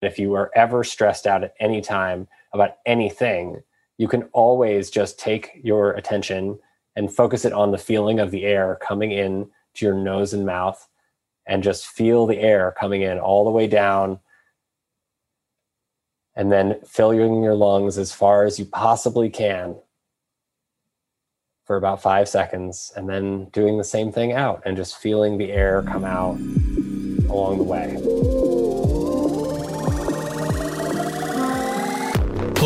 If you are ever stressed out at any time about anything, you can always just take your attention and focus it on the feeling of the air coming in to your nose and mouth and just feel the air coming in all the way down and then filling your lungs as far as you possibly can for about five seconds and then doing the same thing out and just feeling the air come out along the way.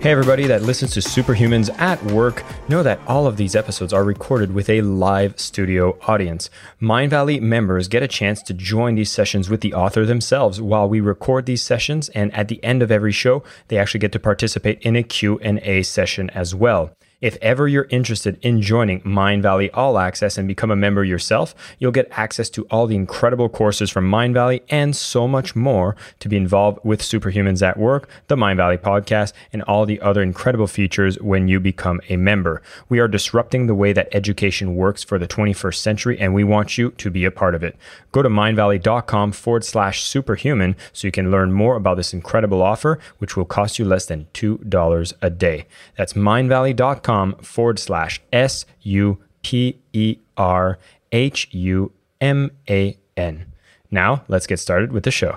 Hey, everybody that listens to Superhumans at Work, know that all of these episodes are recorded with a live studio audience. Mindvalley members get a chance to join these sessions with the author themselves while we record these sessions, and at the end of every show, they actually get to participate in a Q&A session as well. If ever you're interested in joining Mindvalley All Access and become a member yourself, you'll get access to all the incredible courses from Mindvalley and so much more to be involved with Superhumans at Work, the Mindvalley podcast, and all the other incredible features when you become a member. We are disrupting the way that education works for the 21st century, and we want you to be a part of it. Go to mindvalley.com forward slash superhuman so you can learn more about this incredible offer, which will cost you less than $2 a day. That's mindvalley.com forward slash S U P E R H U M A N. Now, let's get started with the show.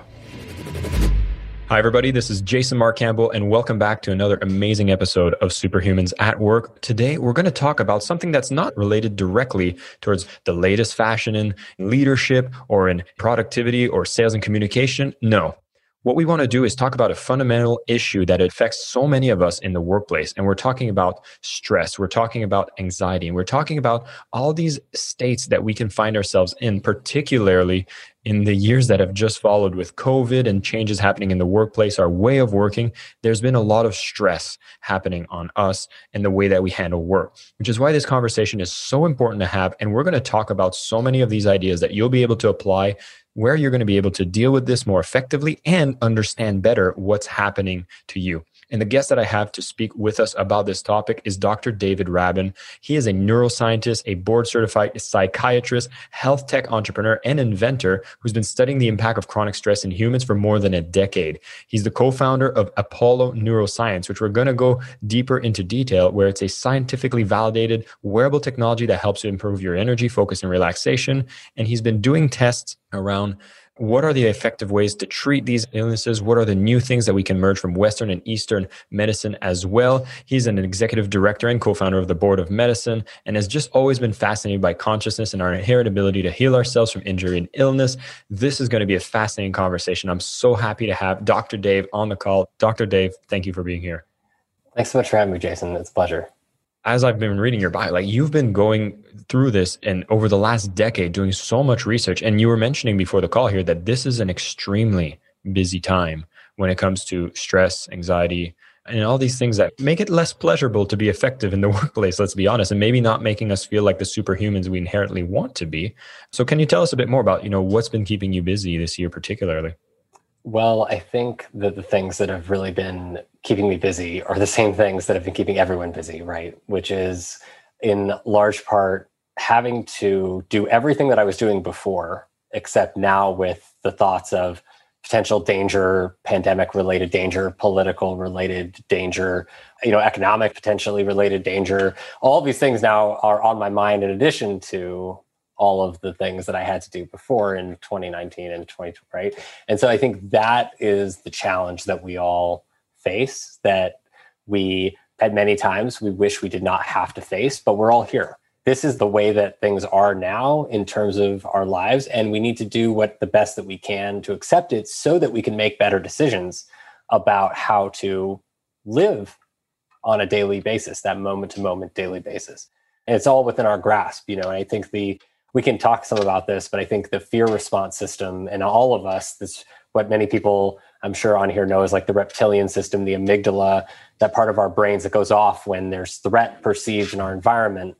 Hi, everybody. This is Jason Mark Campbell, and welcome back to another amazing episode of Superhumans at Work. Today, we're going to talk about something that's not related directly towards the latest fashion in leadership or in productivity or sales and communication. No, what we want to do is talk about a fundamental issue that affects so many of us in the workplace. And we're talking about stress. We're talking about anxiety. And we're talking about all these states that we can find ourselves in, particularly in the years that have just followed with COVID and changes happening in the workplace, our way of working, there's been a lot of stress happening on us and the way that we handle work, which is why this conversation is so important to have. And we're going to talk about so many of these ideas that you'll be able to apply where you're going to be able to deal with this more effectively and understand better what's happening to you. And the guest that I have to speak with us about this topic is Dr. David Rabin. He is a neuroscientist, a board certified psychiatrist, health tech entrepreneur, and inventor who's been studying the impact of chronic stress in humans for more than a decade. He's the co founder of Apollo Neuroscience, which we're going to go deeper into detail, where it's a scientifically validated wearable technology that helps you improve your energy, focus, and relaxation. And he's been doing tests around what are the effective ways to treat these illnesses? What are the new things that we can merge from Western and Eastern medicine as well? He's an executive director and co founder of the Board of Medicine and has just always been fascinated by consciousness and our inherent ability to heal ourselves from injury and illness. This is going to be a fascinating conversation. I'm so happy to have Dr. Dave on the call. Dr. Dave, thank you for being here. Thanks so much for having me, Jason. It's a pleasure as I've been reading your bio, like you've been going through this and over the last decade doing so much research. And you were mentioning before the call here that this is an extremely busy time when it comes to stress, anxiety, and all these things that make it less pleasurable to be effective in the workplace, let's be honest, and maybe not making us feel like the superhumans we inherently want to be. So can you tell us a bit more about, you know, what's been keeping you busy this year particularly? Well, I think that the things that have really been keeping me busy are the same things that have been keeping everyone busy, right? Which is in large part having to do everything that I was doing before, except now with the thoughts of potential danger, pandemic related danger, political related danger, you know, economic potentially related danger. All these things now are on my mind in addition to all of the things that I had to do before in 2019 and 2020, right? And so I think that is the challenge that we all face that we at many times we wish we did not have to face, but we're all here. This is the way that things are now in terms of our lives and we need to do what the best that we can to accept it so that we can make better decisions about how to live on a daily basis, that moment to moment daily basis. And it's all within our grasp, you know, and I think the we can talk some about this, but I think the fear response system and all of us, this what many people I'm sure on here know is like the reptilian system, the amygdala, that part of our brains that goes off when there's threat perceived in our environment.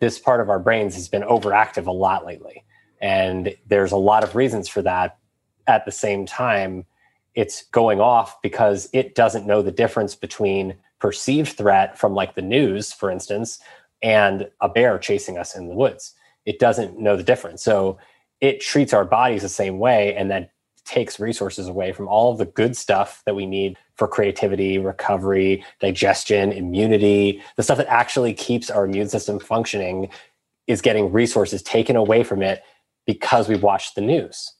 This part of our brains has been overactive a lot lately. And there's a lot of reasons for that. At the same time, it's going off because it doesn't know the difference between perceived threat from like the news, for instance, and a bear chasing us in the woods. It doesn't know the difference. So it treats our bodies the same way and that takes resources away from all of the good stuff that we need for creativity, recovery, digestion, immunity, the stuff that actually keeps our immune system functioning is getting resources taken away from it because we've watched the news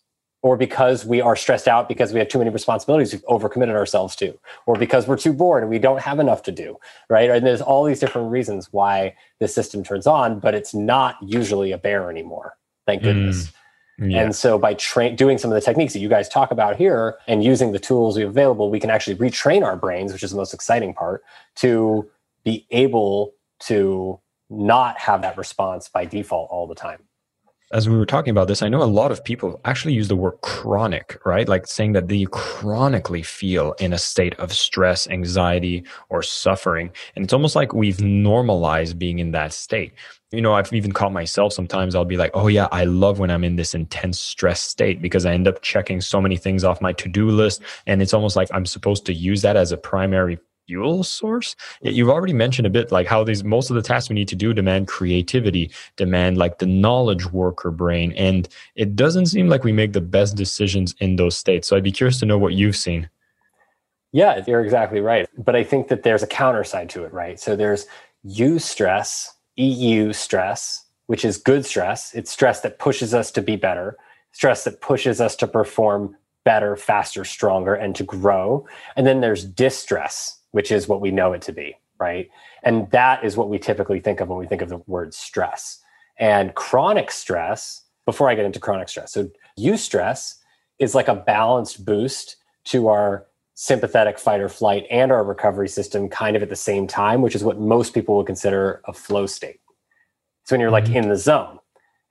or because we are stressed out because we have too many responsibilities we've overcommitted ourselves to or because we're too bored and we don't have enough to do right and there's all these different reasons why the system turns on but it's not usually a bear anymore thank goodness mm. Yeah. And so by tra- doing some of the techniques that you guys talk about here and using the tools we have available, we can actually retrain our brains, which is the most exciting part, to be able to not have that response by default all the time. As we were talking about this, I know a lot of people actually use the word chronic, right? Like saying that they chronically feel in a state of stress, anxiety, or suffering. And it's almost like we've normalized being in that state you know, I've even caught myself sometimes I'll be like, oh yeah, I love when I'm in this intense stress state because I end up checking so many things off my to-do list. And it's almost like I'm supposed to use that as a primary fuel source. You've already mentioned a bit like how these most of the tasks we need to do demand creativity, demand like the knowledge worker brain. And it doesn't seem like we make the best decisions in those states. So I'd be curious to know what you've seen. Yeah, you're exactly right. But I think that there's a counter side to it, right? So there's eustress EU stress, which is good stress. It's stress that pushes us to be better, stress that pushes us to perform better, faster, stronger, and to grow. And then there's distress, which is what we know it to be, right? And that is what we typically think of when we think of the word stress. And chronic stress, before I get into chronic stress, so eustress is like a balanced boost to our sympathetic fight or flight and our recovery system kind of at the same time, which is what most people would consider a flow state. So when you're like mm-hmm. in the zone,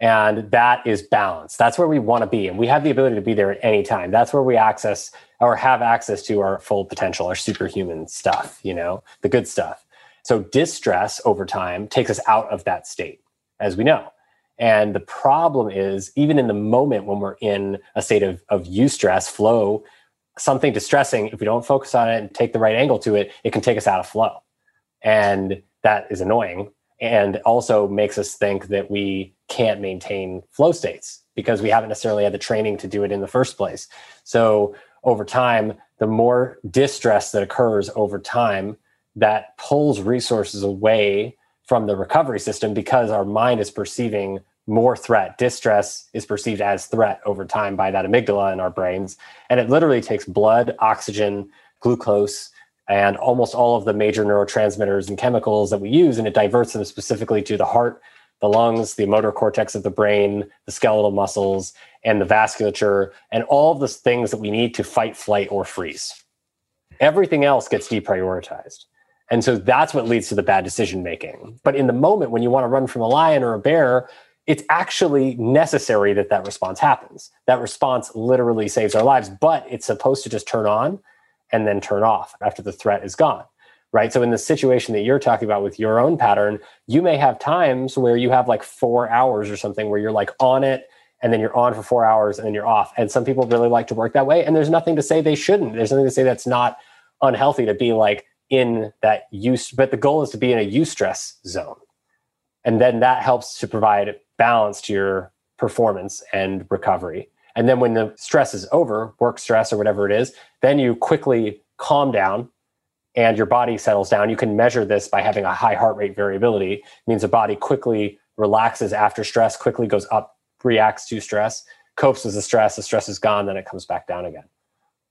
and that is balance. That's where we want to be. And we have the ability to be there at any time. That's where we access or have access to our full potential, our superhuman stuff, you know, the good stuff. So distress over time takes us out of that state, as we know. And the problem is, even in the moment when we're in a state of, of eustress, flow, something distressing, if we don't focus on it and take the right angle to it, it can take us out of flow. And that is annoying and also makes us think that we can't maintain flow states because we haven't necessarily had the training to do it in the first place. So over time, the more distress that occurs over time, that pulls resources away from the recovery system because our mind is perceiving more threat. Distress is perceived as threat over time by that amygdala in our brains. And it literally takes blood, oxygen, glucose, and almost all of the major neurotransmitters and chemicals that we use, and it diverts them specifically to the heart, the lungs, the motor cortex of the brain, the skeletal muscles, and the vasculature, and all of the things that we need to fight, flight, or freeze. Everything else gets deprioritized. And so that's what leads to the bad decision making. But in the moment when you want to run from a lion or a bear, it's actually necessary that that response happens. That response literally saves our lives, but it's supposed to just turn on and then turn off after the threat is gone. Right. So, in the situation that you're talking about with your own pattern, you may have times where you have like four hours or something where you're like on it and then you're on for four hours and then you're off. And some people really like to work that way. And there's nothing to say they shouldn't. There's nothing to say that's not unhealthy to be like in that use, but the goal is to be in a eustress zone. And then that helps to provide balance to your performance and recovery. And then when the stress is over, work stress or whatever it is, then you quickly calm down and your body settles down. You can measure this by having a high heart rate variability. It means the body quickly relaxes after stress, quickly goes up, reacts to stress, copes with the stress, the stress is gone, then it comes back down again.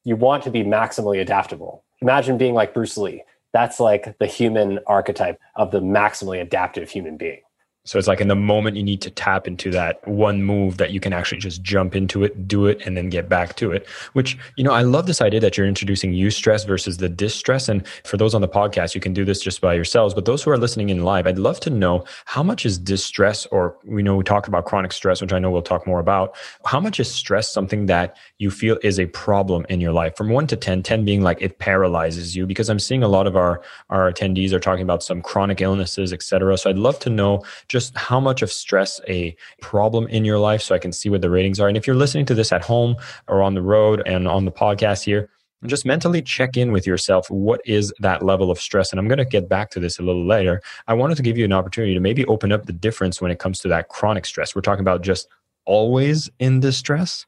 You want to be maximally adaptable. Imagine being like Bruce Lee. That's like the human archetype of the maximally adaptive human being. So it's like in the moment you need to tap into that one move that you can actually just jump into it, do it, and then get back to it. Which, you know, I love this idea that you're introducing eustress versus the distress. And for those on the podcast, you can do this just by yourselves. But those who are listening in live, I'd love to know how much is distress, or we know we talked about chronic stress, which I know we'll talk more about. How much is stress something that you feel is a problem in your life? From one to 10, 10 being like it paralyzes you, because I'm seeing a lot of our, our attendees are talking about some chronic illnesses, et cetera. So I'd love to know just how much of stress a problem in your life so I can see what the ratings are. And if you're listening to this at home or on the road and on the podcast here, just mentally check in with yourself. What is that level of stress? And I'm going to get back to this a little later. I wanted to give you an opportunity to maybe open up the difference when it comes to that chronic stress. We're talking about just always in distress.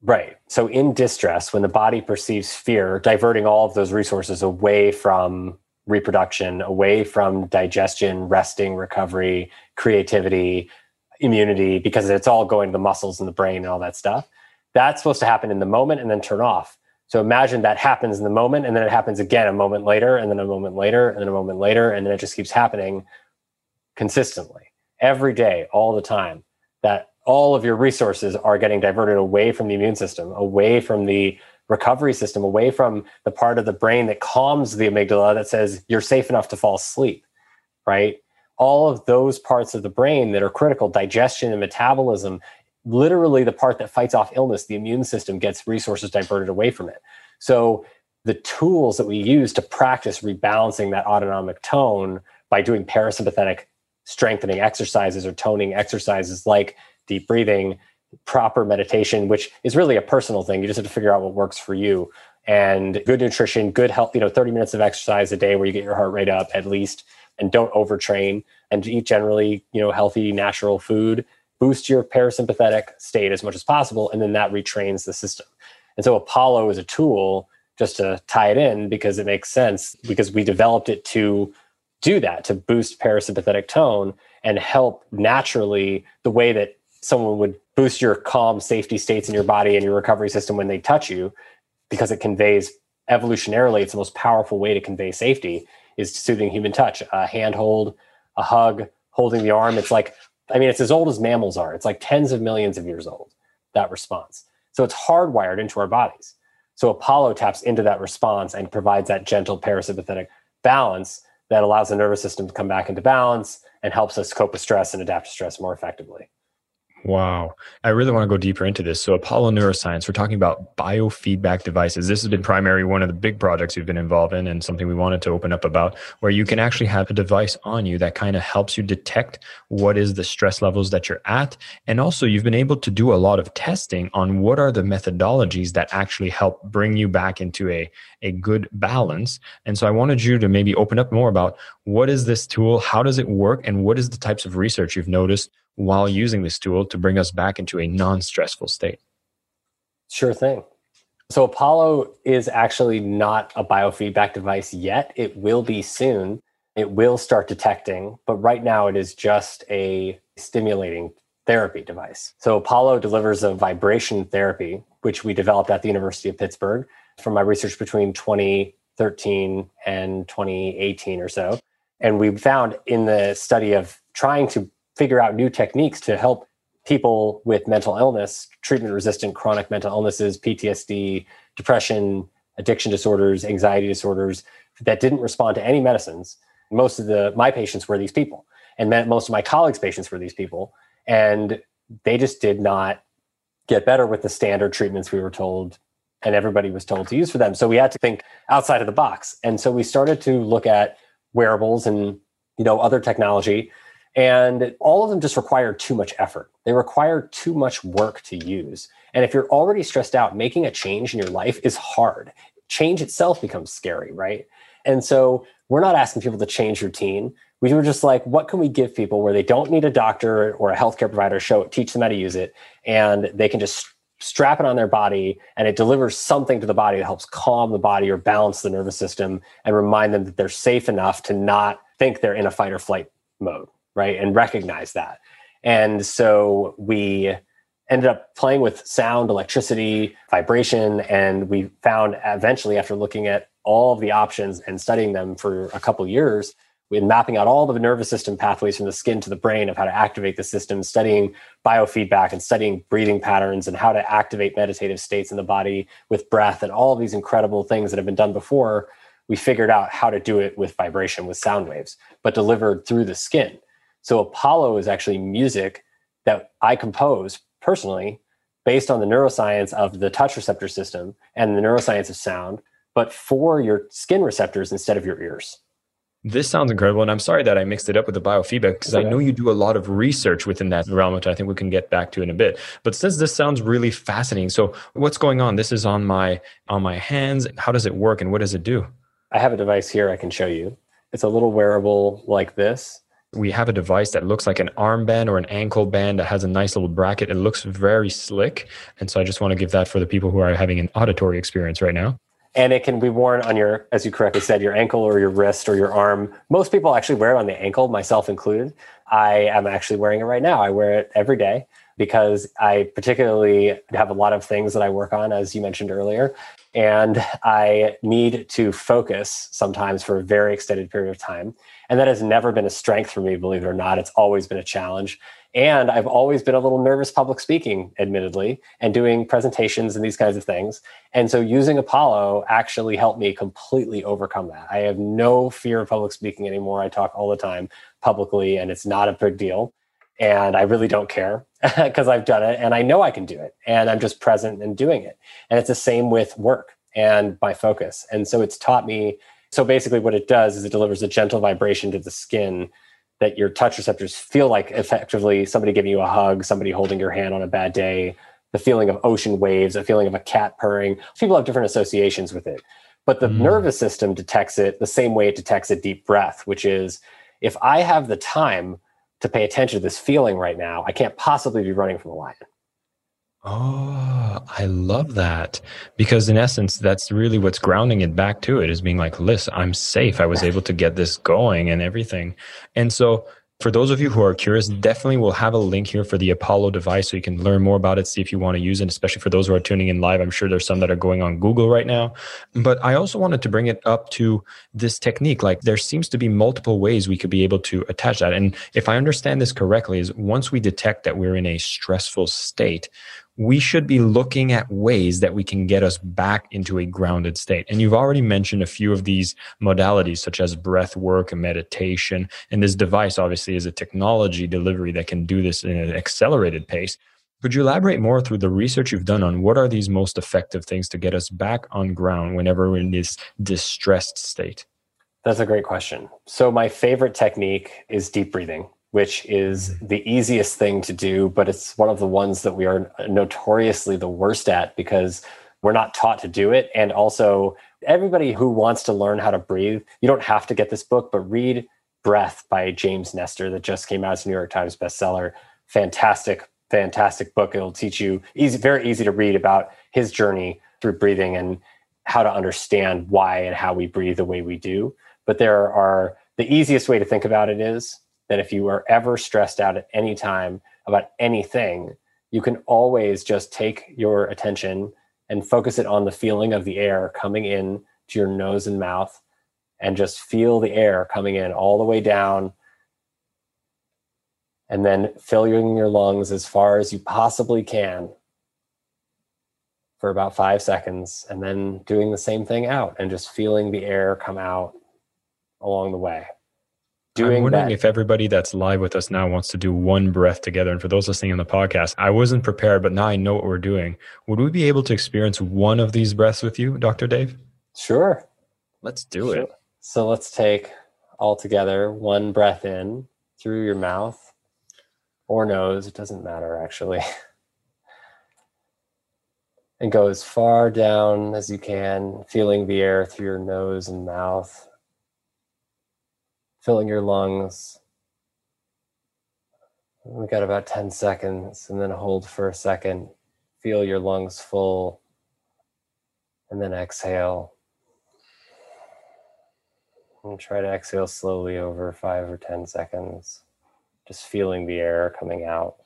Right. So, in distress, when the body perceives fear, diverting all of those resources away from reproduction, away from digestion, resting, recovery, creativity, immunity, because it's all going to the muscles and the brain and all that stuff. That's supposed to happen in the moment and then turn off. So imagine that happens in the moment and then it happens again a moment later and then a moment later and then a moment later and then it just keeps happening consistently every day, all the time. That all of your resources are getting diverted away from the immune system, away from the recovery system, away from the part of the brain that calms the amygdala that says you're safe enough to fall asleep, right? All of those parts of the brain that are critical, digestion and metabolism, literally the part that fights off illness, the immune system gets resources diverted away from it. So the tools that we use to practice rebalancing that autonomic tone by doing parasympathetic strengthening exercises or toning exercises like deep breathing, proper meditation, which is really a personal thing. You just have to figure out what works for you. And good nutrition, good health, you know, 30 minutes of exercise a day where you get your heart rate up at least, and don't overtrain and eat generally, you know, healthy, natural food, boost your parasympathetic state as much as possible. And then that retrains the system. And so Apollo is a tool just to tie it in because it makes sense because we developed it to do that, to boost parasympathetic tone and help naturally the way that someone would boost your calm safety states in your body and your recovery system when they touch you because it conveys evolutionarily it's the most powerful way to convey safety is soothing human touch a handhold a hug holding the arm. It's like i mean it's as old as mammals are. It's like tens of millions of years old that response. So it's hardwired into our bodies. So apollo taps into that response and provides that gentle parasympathetic balance that allows the nervous system to come back into balance and helps us cope with stress and adapt to stress more effectively Wow. I really want to go deeper into this. So, Apollo Neuroscience, we're talking about biofeedback devices. This has been primary one of the big projects we've been involved in and something we wanted to open up about, where you can actually have a device on you that kind of helps you detect what is the stress levels that you're at. And also, you've been able to do a lot of testing on what are the methodologies that actually help bring you back into a, a good balance. And so, I wanted you to maybe open up more about what is this tool, how does it work, and what is the types of research you've noticed while using this tool to bring us back into a non stressful state? Sure thing. So, Apollo is actually not a biofeedback device yet. It will be soon. It will start detecting, but right now it is just a stimulating therapy device. So, Apollo delivers a vibration therapy, which we developed at the University of Pittsburgh from my research between 2013 and 2018 or so. And we found in the study of trying to figure out new techniques to help people with mental illness, treatment resistant chronic mental illnesses, PTSD, depression, addiction disorders, anxiety disorders that didn't respond to any medicines. Most of the my patients were these people, and most of my colleagues' patients were these people, and they just did not get better with the standard treatments we were told and everybody was told to use for them. So we had to think outside of the box, and so we started to look at wearables and you know other technology and all of them just require too much effort. They require too much work to use. And if you're already stressed out, making a change in your life is hard. Change itself becomes scary, right? And so we're not asking people to change routine. We were just like, what can we give people where they don't need a doctor or a healthcare provider to show it, teach them how to use it, and they can just strap it on their body and it delivers something to the body that helps calm the body or balance the nervous system and remind them that they're safe enough to not think they're in a fight or flight mode right? And recognize that. And so we ended up playing with sound, electricity, vibration, and we found eventually, after looking at all of the options and studying them for a couple years, had mapping out all the nervous system pathways from the skin to the brain of how to activate the system, studying biofeedback and studying breathing patterns and how to activate meditative states in the body with breath and all of these incredible things that have been done before. We figured out how to do it with vibration, with sound waves, but delivered through the skin. So Apollo is actually music that I compose personally based on the neuroscience of the touch receptor system and the neuroscience of sound, but for your skin receptors instead of your ears. This sounds incredible. And I'm sorry that I mixed it up with the biofeedback because okay. I know you do a lot of research within that realm, which I think we can get back to in a bit. But since this sounds really fascinating, so what's going on? This is on my on my hands. How does it work and what does it do? I have a device here I can show you. It's a little wearable like this. We have a device that looks like an armband or an ankle band that has a nice little bracket. It looks very slick. And so I just want to give that for the people who are having an auditory experience right now. And it can be worn on your as you correctly said your ankle or your wrist or your arm. Most people actually wear it on the ankle myself included. I am actually wearing it right now. I wear it every day because i particularly have a lot of things that i work on as you mentioned earlier. And i need to focus sometimes for a very extended period of time and that has never been a strength for me believe it or not it's always been a challenge and I've always been a little nervous public speaking, admittedly, and doing presentations and these kinds of things. And so using Apollo actually helped me completely overcome that. I have no fear of public speaking anymore. I talk all the time publicly, and it's not a big deal. And I really don't care because I've done it and I know I can do it. And I'm just present and doing it. And it's the same with work and my focus. And so it's taught me. So basically, what it does is it delivers a gentle vibration to the skin that your touch receptors feel like effectively somebody giving you a hug, somebody holding your hand on a bad day, the feeling of ocean waves, a feeling of a cat purring. People have different associations with it. But the mm. nervous system detects it the same way it detects a deep breath, which is if I have the time to pay attention to this feeling right now, I can't possibly be running from a lion. Oh, I love that. Because in essence, that's really what's grounding it back to it is being like, listen, I'm safe. I was able to get this going and everything. And so for those of you who are curious, definitely we'll have a link here for the Apollo device so you can learn more about it, see if you want to use it, especially for those who are tuning in live. I'm sure there's some that are going on Google right now. But I also wanted to bring it up to this technique. Like there seems to be multiple ways we could be able to attach that. And if I understand this correctly, is once we detect that we're in a stressful state, we should be looking at ways that we can get us back into a grounded state. And you've already mentioned a few of these modalities, such as breath work and meditation. And this device obviously is a technology delivery that can do this in an accelerated pace. Could you elaborate more through the research you've done on what are these most effective things to get us back on ground whenever we're in this distressed state? That's a great question. So, my favorite technique is deep breathing which is mm-hmm. the easiest thing to do, but it's one of the ones that we are notoriously the worst at because we're not taught to do it. And also, everybody who wants to learn how to breathe, you don't have to get this book, but read Breath by James Nestor that just came out as a New York Times bestseller. Fantastic, fantastic book. It'll teach you easy, very easy to read about his journey through breathing and how to understand why and how we breathe the way we do. But there are the easiest way to think about it is that if you are ever stressed out at any time about anything, you can always just take your attention and focus it on the feeling of the air coming in to your nose and mouth and just feel the air coming in all the way down and then filling your lungs as far as you possibly can for about five seconds and then doing the same thing out and just feeling the air come out along the way doing I'm wondering that. if everybody that's live with us now wants to do one breath together. And for those listening on the podcast, I wasn't prepared, but now I know what we're doing. Would we be able to experience one of these breaths with you, Dr. Dave? Sure. Let's do sure. it. So let's take all together one breath in through your mouth or nose. It doesn't matter actually. and go as far down as you can, feeling the air through your nose and mouth filling your lungs. We got about 10 seconds and then hold for a second. Feel your lungs full and then exhale. And try to exhale slowly over five or 10 seconds, just feeling the air coming out.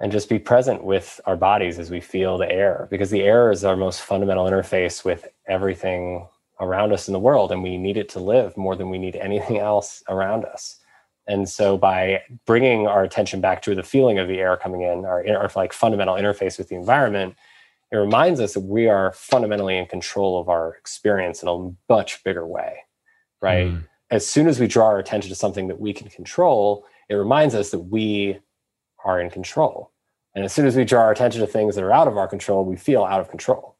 And just be present with our bodies as we feel the air, because the air is our most fundamental interface with everything around us in the world and we need it to live more than we need anything else around us. And so by bringing our attention back to the feeling of the air coming in our, our like fundamental interface with the environment it reminds us that we are fundamentally in control of our experience in a much bigger way right? Mm. as soon as we draw our attention to something that we can control it reminds us that we are in control. And as soon as we draw our attention to things that are out of our control we feel out of control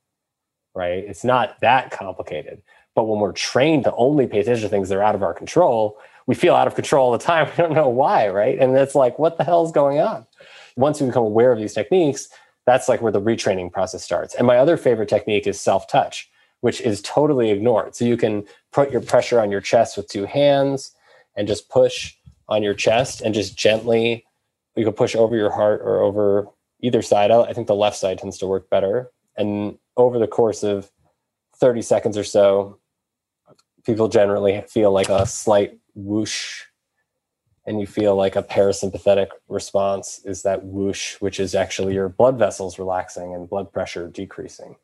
right? It's not that complicated. But when we're trained to only pay attention to things that are out of our control, we feel out of control all the time. We don't know why, right? And it's like, what the hell is going on? Once we become aware of these techniques, that's like where the retraining process starts. And my other favorite technique is self touch, which is totally ignored. So you can put your pressure on your chest with two hands and just push on your chest and just gently, you can push over your heart or over either side. I think the left side tends to work better. And over the course of 30 seconds or so, people generally feel like a slight whoosh and you feel like a parasympathetic response is that whoosh, which is actually your blood vessels relaxing and blood pressure decreasing.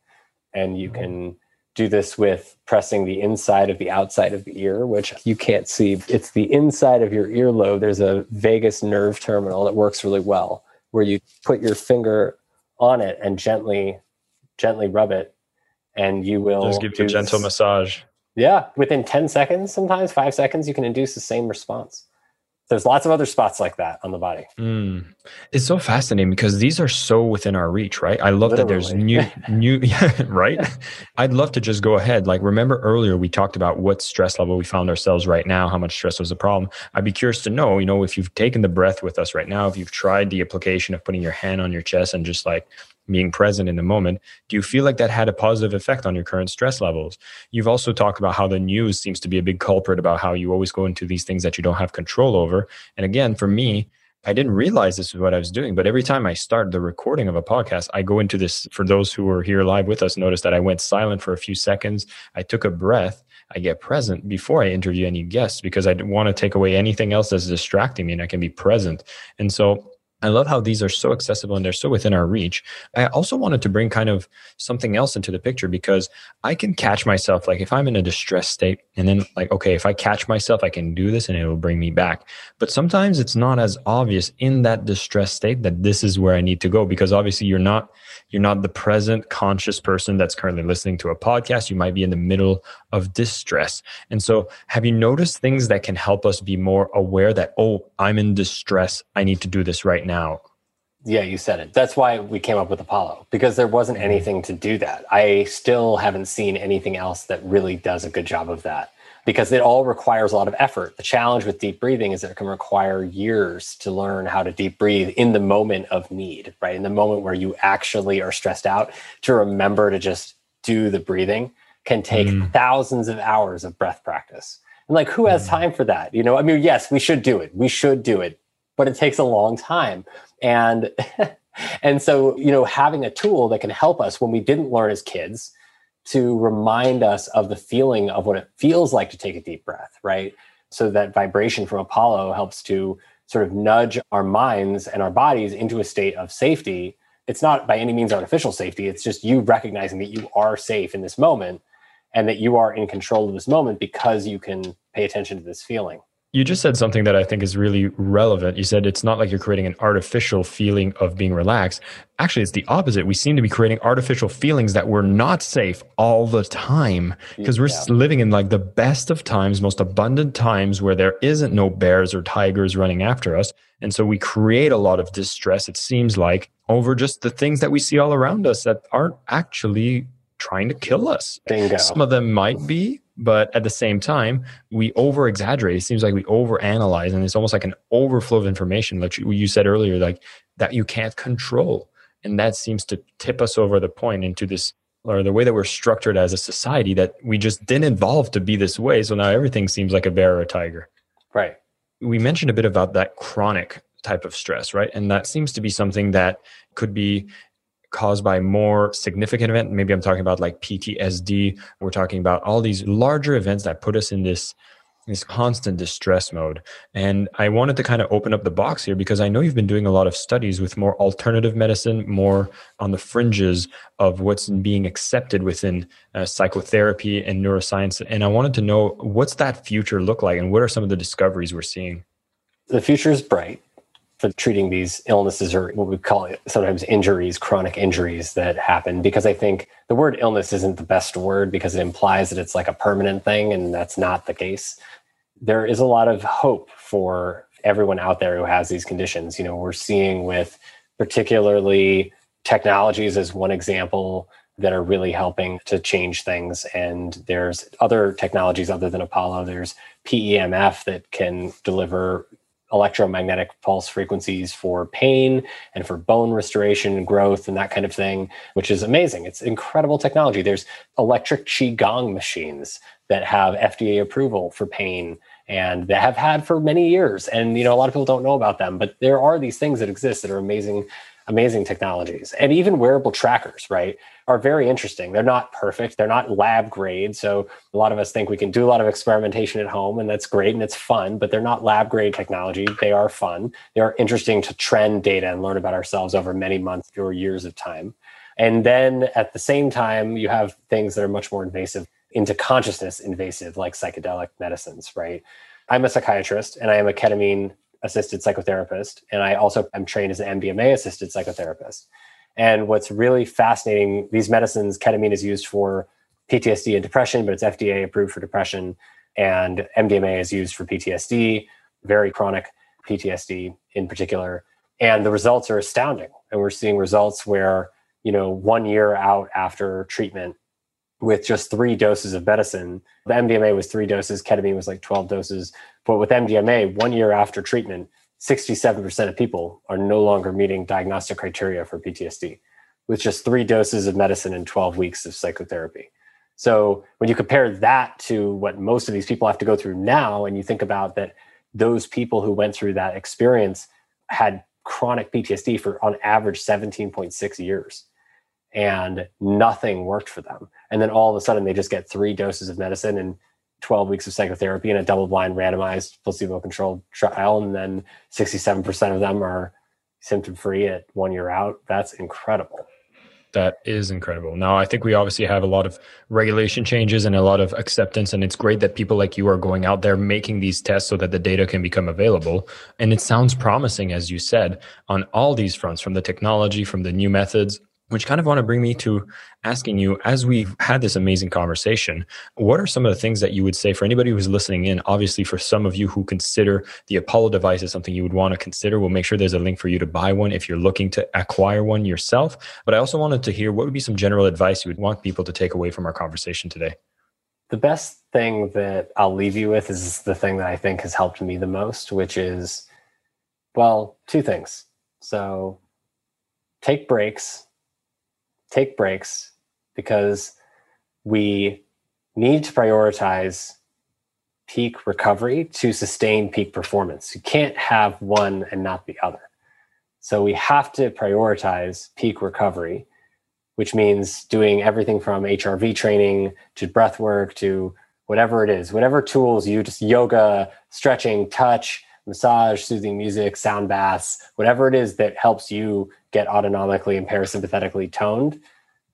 And you can do this with pressing the inside of the outside of the ear, which you can't see. It's the inside of your earlobe. There's a vagus nerve terminal that works really well, where you put your finger on it and gently, gently rub it, and you will just give you a gentle massage. Yeah, within 10 seconds, sometimes five seconds, you can induce the same response there's lots of other spots like that on the body. Mm. It's so fascinating because these are so within our reach, right? I love Literally. that there's new, new, yeah, right? I'd love to just go ahead. Like, remember earlier we talked about what stress level we found ourselves right now, how much stress was a problem. I'd be curious to know, you know, if you've taken the breath with us right now, if you've tried the application of putting your hand on your chest and just like being present in the moment, do you feel like that had a positive effect on your current stress levels? You've also talked about how the news seems to be a big culprit about how you always go into these things that you don't have control over. And again, for me, I didn't realize this is what I was doing, but every time I start the recording of a podcast, I go into this. For those who were here live with us, notice that I went silent for a few seconds. I took a breath. I get present before I interview any guests because I want to take away anything else that's distracting me and I can be present. And so I love how these are so accessible and they're so within our reach. I also wanted to bring kind of something else into the picture because I can catch myself, like if I'm in a distressed state, and then, like, okay, if I catch myself, I can do this and it will bring me back. But sometimes it's not as obvious in that distressed state that this is where I need to go because obviously you're not you're not the present conscious person that's currently listening to a podcast. You might be in the middle of distress. And so, have you noticed things that can help us be more aware that, oh, I'm in distress. I need to do this right now? Yeah, you said it. That's why we came up with Apollo because there wasn't anything to do that. I still haven't seen anything else that really does a good job of that because it all requires a lot of effort. The challenge with deep breathing is that it can require years to learn how to deep breathe in the moment of need, right? In the moment where you actually are stressed out, to remember to just do the breathing can take mm. thousands of hours of breath practice. And like, who has mm. time for that? You know, I mean, yes, we should do it. We should do it, but it takes a long time. And and so, you know, having a tool that can help us when we didn't learn as kids to remind us of the feeling of what it feels like to take a deep breath, right? So that vibration from Apollo helps to sort of nudge our minds and our bodies into a state of safety. It's not by any means artificial safety, it's just you recognizing that you are safe in this moment and that you are in control of this moment because you can pay attention to this feeling. You just said something that I think is really relevant. You said it's not like you're creating an artificial feeling of being relaxed. Actually, it's the opposite. We seem to be creating artificial feelings that we're not safe all the time because we're yeah. living in like the best of times, most abundant times where there isn't no bears or tigers running after us. And so we create a lot of distress, it seems like, over just the things that we see all around us that aren't actually trying to kill us. Bingo. Some of them might be, but at the same time we over exaggerate it seems like we over analyze and it's almost like an overflow of information like you said earlier like that you can't control. And that seems to tip us over the point into this or the way that we're structured as a society that we just didn't evolve to be this way. So now everything seems like a bear or a tiger. Right. We mentioned a bit about that chronic type of stress right? And that seems to be something that could be caused by more significant event. Maybe i'm talking about like ptsd we're talking about all these larger events that put us in this this constant distress mode. And i wanted to kind of open up the box here because i know you've been doing a lot of studies with more alternative medicine more on the fringes of what's being accepted within uh, psychotherapy and neuroscience. And i wanted to know what's that future look like and what are some of the discoveries we're seeing? The future is bright for treating these illnesses or what we call it sometimes injuries, chronic injuries that happen. Because I think the word illness isn't the best word because it implies that it's like a permanent thing, and that's not the case. There is a lot of hope for everyone out there who has these conditions. You know, we're seeing with particularly technologies as one example, that are really helping to change things. And there's other technologies other than Apollo. There's PEMF that can deliver electromagnetic pulse frequencies for pain and for bone restoration and growth and that kind of thing, which is amazing. It's incredible technology. There's electric Qigong machines that have FDA approval for pain and that have had for many years. And you know, a lot of people don't know about them, but there are these things that exist that are amazing, amazing technologies. And even wearable trackers, right, are very interesting. They're not perfect, they're not lab grade. So a lot of us think we can do a lot of experimentation at home, and that's great and it's fun, but they're not lab grade technology. They are fun. They are interesting to trend data and learn about ourselves over many months or years of time. And then at the same time, you have things that are much more invasive into consciousness invasive like psychedelic medicines, right? I'm a psychiatrist and I am a ketamine assisted psychotherapist. And I also am trained as an MDMA assisted psychotherapist. And what's really fascinating, these medicines, ketamine is used for PTSD and depression, but it's FDA approved for depression. And MDMA is used for PTSD, very chronic PTSD in particular. And the results are astounding. And we're seeing results where, you know, one year out after treatment, with just three doses of medicine. The MDMA was three doses, ketamine was like 12 doses. But with MDMA, one year after treatment, 67% of people are no longer meeting diagnostic criteria for PTSD with just three doses of medicine and 12 weeks of psychotherapy. So when you compare that to what most of these people have to go through now, and you think about that those people who went through that experience had chronic PTSD for on average 17.6 years and nothing worked for them. And then all of a sudden they just get three doses of medicine and 12 weeks of psychotherapy in a double blind randomized placebo controlled trial. And then 67% of them are symptom free at one year out. That's incredible. That is incredible. Now, I think we obviously have a lot of regulation changes and a lot of acceptance. And it's great that people like you are going out there making these tests so that the data can become available. And it sounds promising, as you said, on all these fronts from the technology, from the new methods, which kind of want to bring me to asking you as we've had this amazing conversation what are some of the things that you would say for anybody who's listening in obviously for some of you who consider the apollo device as something you would want to consider we'll make sure there's a link for you to buy one if you're looking to acquire one yourself but i also wanted to hear what would be some general advice you would want people to take away from our conversation today? The best thing that i'll leave you with is the thing that i think has helped me the most which is well two things. So take breaks take breaks because we need to prioritize peak recovery to sustain peak performance. You can't have one and not the other. So we have to prioritize peak recovery, which means doing everything from HRV training to breath work to whatever it is, whatever tools you just yoga, stretching, touch, massage, soothing music, sound baths, whatever it is that helps you get autonomically and parasympathetically toned,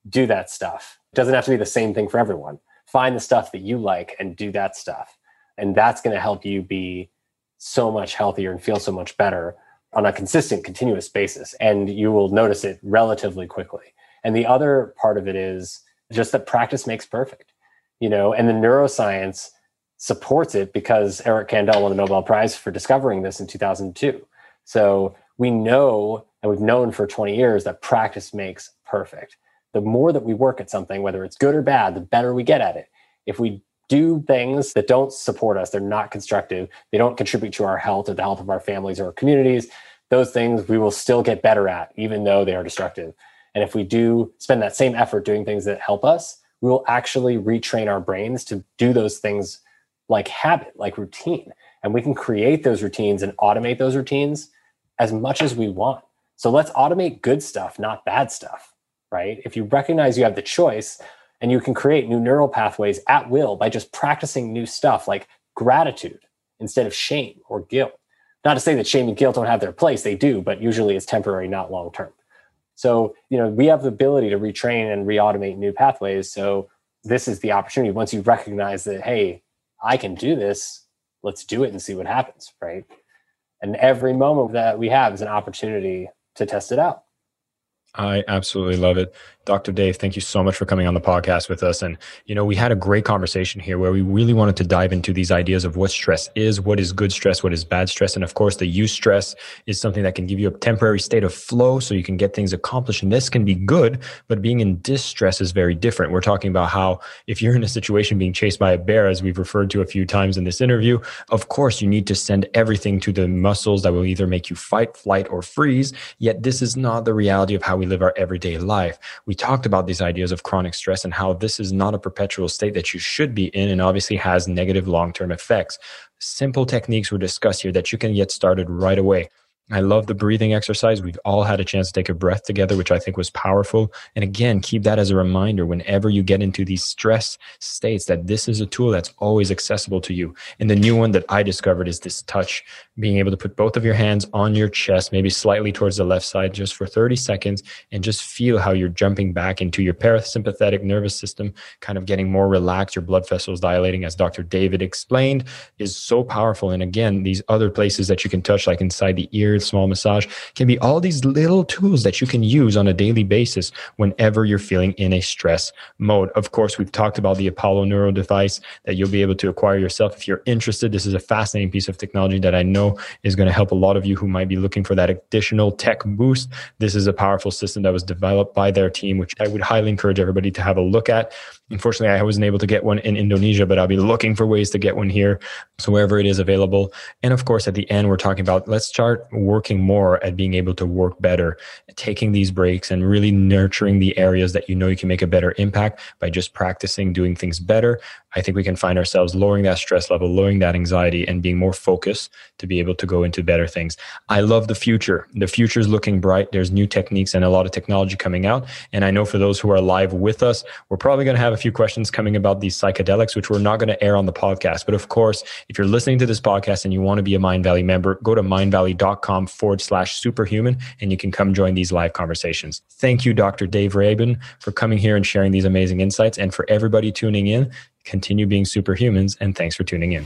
do that stuff. It doesn't have to be the same thing for everyone. Find the stuff that you like and do that stuff. And that's going to help you be so much healthier and feel so much better on a consistent, continuous basis. And you will notice it relatively quickly. And the other part of it is just that practice makes perfect, you know, and the neuroscience supports it because Eric Kandel won the Nobel Prize for discovering this in 2002. So we know, and we've known for 20 years, that practice makes perfect. The more that we work at something, whether it's good or bad, the better we get at it. If we do things that don't support us, they're not constructive, they don't contribute to our health or the health of our families or our communities, those things we will still get better at, even though they are destructive. And if we do spend that same effort doing things that help us, we will actually retrain our brains to do those things like habit, like routine. And we can create those routines and automate those routines as much as we want. So let's automate good stuff, not bad stuff, right? If you recognize you have the choice and you can create new neural pathways at will by just practicing new stuff like gratitude instead of shame or guilt. Not to say that shame and guilt don't have their place, they do, but usually it's temporary, not long term. So, you know, we have the ability to retrain and re-automate new pathways. So this is the opportunity. Once you recognize that, hey, I can do this, let's do it and see what happens, right? And every moment that we have is an opportunity to test it out. I absolutely love it. Dr. Dave, thank you so much for coming on the podcast with us. And, you know, we had a great conversation here where we really wanted to dive into these ideas of what stress is, what is good stress, what is bad stress. And of course, the eustress is something that can give you a temporary state of flow so you can get things accomplished. And this can be good, but being in distress is very different. We're talking about how if you're in a situation being chased by a bear, as we've referred to a few times in this interview, of course, you need to send everything to the muscles that will either make you fight, flight, or freeze. Yet this is not the reality of how we live our everyday life. We we talked about these ideas of chronic stress and how this is not a perpetual state that you should be in and obviously has negative long term effects. Simple techniques were discussed here that you can get started right away. I love the breathing exercise. We've all had a chance to take a breath together, which I think was powerful. And again, keep that as a reminder whenever you get into these stress states that this is a tool that's always accessible to you. And the new one that I discovered is this touch, being able to put both of your hands on your chest, maybe slightly towards the left side, just for 30 seconds, and just feel how you're jumping back into your parasympathetic nervous system, kind of getting more relaxed, your blood vessels dilating, as Dr. David explained, is so powerful. And again, these other places that you can touch, like inside the ear, small massage can be all these little tools that you can use on a daily basis whenever you're feeling in a stress mode. Of course, we've talked about the Apollo Neuro device that you'll be able to acquire yourself if you're interested. This is a fascinating piece of technology that I know is going to help a lot of you who might be looking for that additional tech boost. This is a powerful system that was developed by their team, which I would highly encourage everybody to have a look at. Unfortunately, I wasn't able to get one in Indonesia, but I'll be looking for ways to get one here. So wherever it is available. And of course, at the end, we're talking about let's start working more at being able to work better, taking these breaks and really nurturing the areas that you know you can make a better impact by just practicing doing things better. I think we can find ourselves lowering that stress level, lowering that anxiety, and being more focused to be able to go into better things. I love the future. The future is looking bright. There's new techniques and a lot of technology coming out. And I know for those who are live with us, we're probably going to have a few questions coming about these psychedelics, which we're not going to air on the podcast. But of course, if you're listening to this podcast and you want to be a Mindvalley member, go to mindvalley.com forward slash superhuman and you can come join these live conversations. Thank you, Dr. Dave Rabin, for coming here and sharing these amazing insights. And for everybody tuning in, continue being superhumans, and thanks for tuning in.